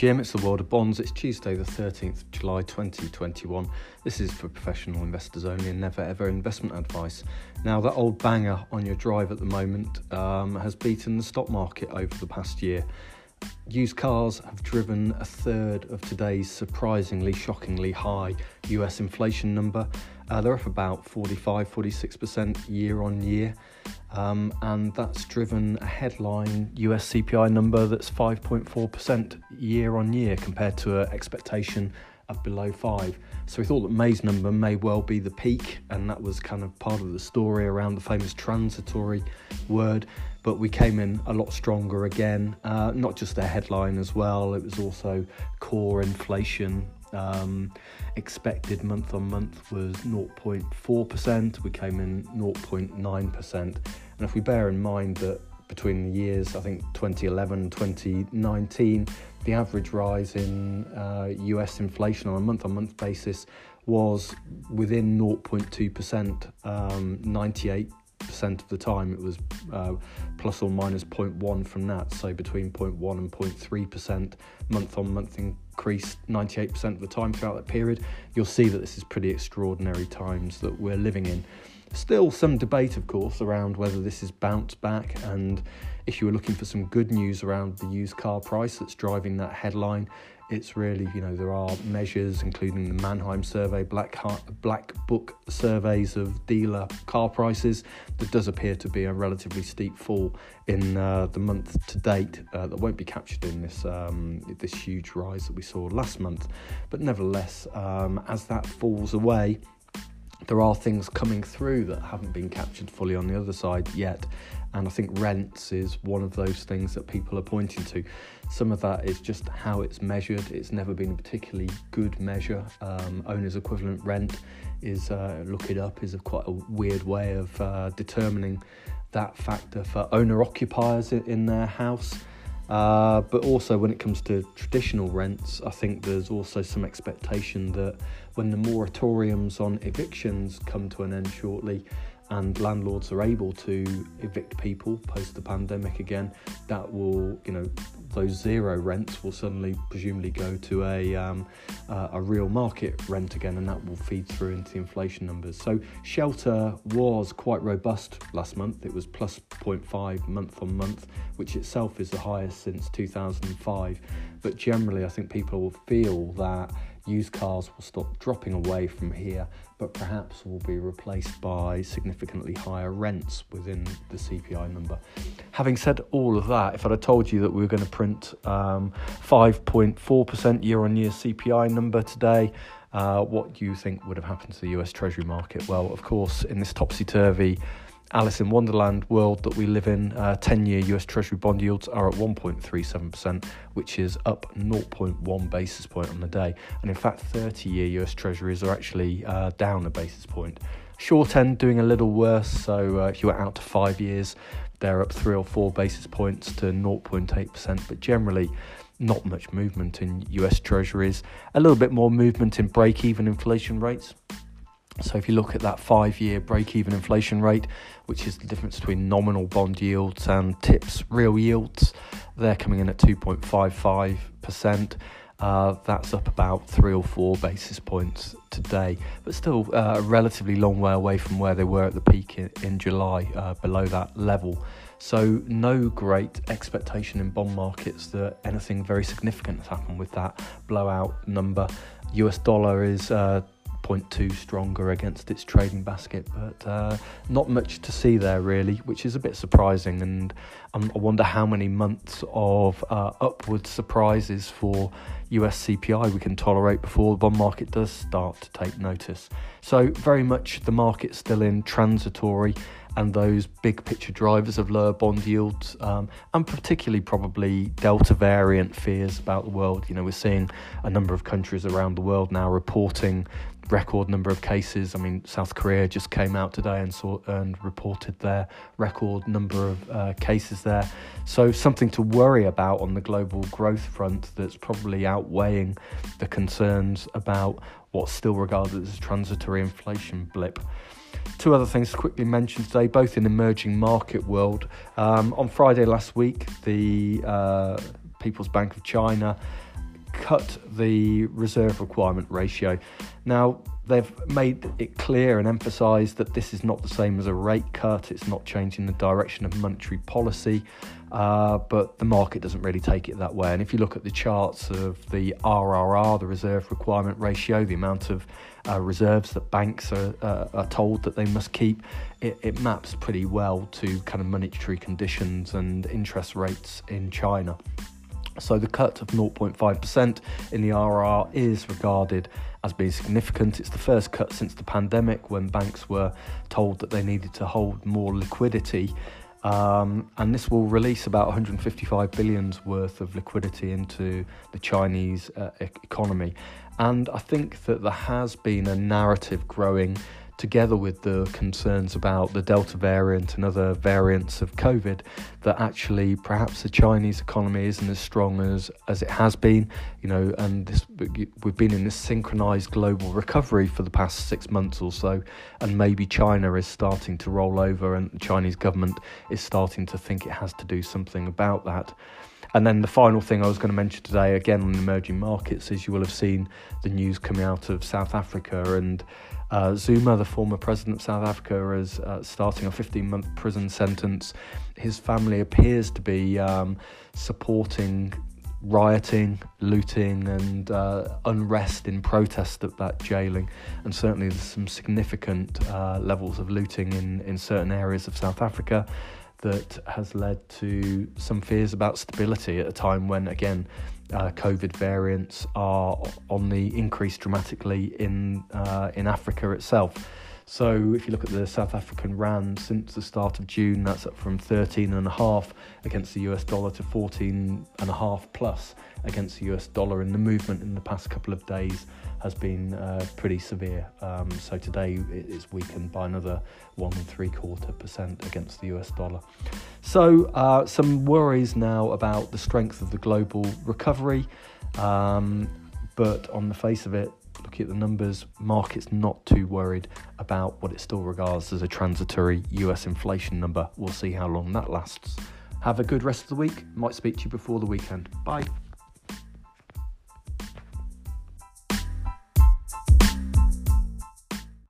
Jim. It's the world of bonds. It's Tuesday, the 13th of July 2021. This is for professional investors only and never ever investment advice. Now, that old banger on your drive at the moment um, has beaten the stock market over the past year. Used cars have driven a third of today's surprisingly, shockingly high US inflation number. Uh, they're up about 45 46% year on year. Um, and that's driven a headline US CPI number that's 5.4% year on year compared to an expectation of below 5. So we thought that May's number may well be the peak, and that was kind of part of the story around the famous transitory word. But we came in a lot stronger again, uh, not just their headline as well, it was also core inflation um, expected month on month was 0.4%. We came in 0.9%. And if we bear in mind that between the years, I think 2011 and 2019, the average rise in uh, US inflation on a month on month basis was within 0.2%, um, 98 percent of the time it was uh, plus or minus 0.1 from that so between 0.1 and 0.3 percent month on month increase 98 percent of the time throughout that period you'll see that this is pretty extraordinary times that we're living in. Still some debate of course around whether this is bounce back and if you were looking for some good news around the used car price that's driving that headline it's really, you know, there are measures, including the Manheim survey, Black, Black Book surveys of dealer car prices. There does appear to be a relatively steep fall in uh, the month to date uh, that won't be captured in this um, this huge rise that we saw last month. But nevertheless, um, as that falls away, there are things coming through that haven't been captured fully on the other side yet. And I think rents is one of those things that people are pointing to. Some of that is just how it's measured. It's never been a particularly good measure. Um, owner's equivalent rent is, uh, look it up, is a quite a weird way of uh, determining that factor for owner occupiers in their house. Uh, but also, when it comes to traditional rents, I think there's also some expectation that when the moratoriums on evictions come to an end shortly, and landlords are able to evict people post the pandemic again, that will, you know, those zero rents will suddenly presumably go to a um, uh, a real market rent again, and that will feed through into the inflation numbers. So shelter was quite robust last month. It was plus 0.5 month on month, which itself is the highest since 2005. But generally, I think people will feel that used cars will stop dropping away from here, but perhaps will be replaced by significantly higher rents within the CPI number. Having said all of that, if I'd have told you that we were going to print um, 5.4% year on year CPI number today, uh, what do you think would have happened to the US Treasury market? Well, of course, in this topsy turvy Alice in Wonderland world that we live in, 10 uh, year US Treasury bond yields are at 1.37%, which is up 0.1 basis point on the day. And in fact, 30 year US Treasuries are actually uh, down a basis point. Short end doing a little worse, so uh, if you went out to five years, they're up three or four basis points to 0.8%, but generally, not much movement in US Treasuries. A little bit more movement in break even inflation rates. So if you look at that five year break even inflation rate, which is the difference between nominal bond yields and TIPS real yields, they're coming in at 2.55%. Uh, that's up about three or four basis points today, but still uh, a relatively long way away from where they were at the peak in, in July, uh, below that level. So, no great expectation in bond markets that anything very significant has happened with that blowout number. US dollar is uh, 0.2 stronger against its trading basket, but uh, not much to see there really, which is a bit surprising. And um, I wonder how many months of uh, upward surprises for US CPI we can tolerate before the bond market does start to take notice. So, very much the market still in transitory and those big picture drivers of lower bond yields, um, and particularly probably Delta variant fears about the world. You know, we're seeing a number of countries around the world now reporting record number of cases. I mean, South Korea just came out today and saw and reported their record number of uh, cases there. So something to worry about on the global growth front that's probably outweighing the concerns about what's still regarded as a transitory inflation blip. Two other things to quickly mention today, both in the emerging market world. Um, on Friday last week, the uh, People's Bank of China cut the reserve requirement ratio. Now, they've made it clear and emphasised that this is not the same as a rate cut, it's not changing the direction of monetary policy, uh, but the market doesn't really take it that way. And if you look at the charts of the RRR, the reserve requirement ratio, the amount of uh, reserves that banks are, uh, are told that they must keep, it, it maps pretty well to kind of monetary conditions and interest rates in China. So the cut of 0.5% in the RR is regarded as being significant. It's the first cut since the pandemic when banks were told that they needed to hold more liquidity. Um, and this will release about 155 billions worth of liquidity into the Chinese uh, economy. And I think that there has been a narrative growing together with the concerns about the Delta variant and other variants of COVID, that actually perhaps the Chinese economy isn't as strong as, as it has been, you know, and this, we've been in this synchronized global recovery for the past six months or so, and maybe China is starting to roll over and the Chinese government is starting to think it has to do something about that. And then the final thing I was going to mention today, again on emerging markets, is you will have seen the news coming out of South Africa and uh, Zuma, the former president of South Africa, is uh, starting a 15 month prison sentence. His family appears to be um, supporting rioting, looting, and uh, unrest in protest at that jailing. And certainly, there's some significant uh, levels of looting in, in certain areas of South Africa that has led to some fears about stability at a time when, again, uh, COVID variants are on the increase dramatically in uh, in Africa itself. So if you look at the South African rand since the start of June, that's up from 13 and a half against the US dollar to 14 and a half plus against the US dollar. And the movement in the past couple of days has been uh, pretty severe. Um, so today it's weakened by another one and three quarter percent against the US dollar. So uh, some worries now about the strength of the global recovery. Um, but on the face of it, at the numbers, market's not too worried about what it still regards as a transitory US inflation number. We'll see how long that lasts. Have a good rest of the week. Might speak to you before the weekend. Bye.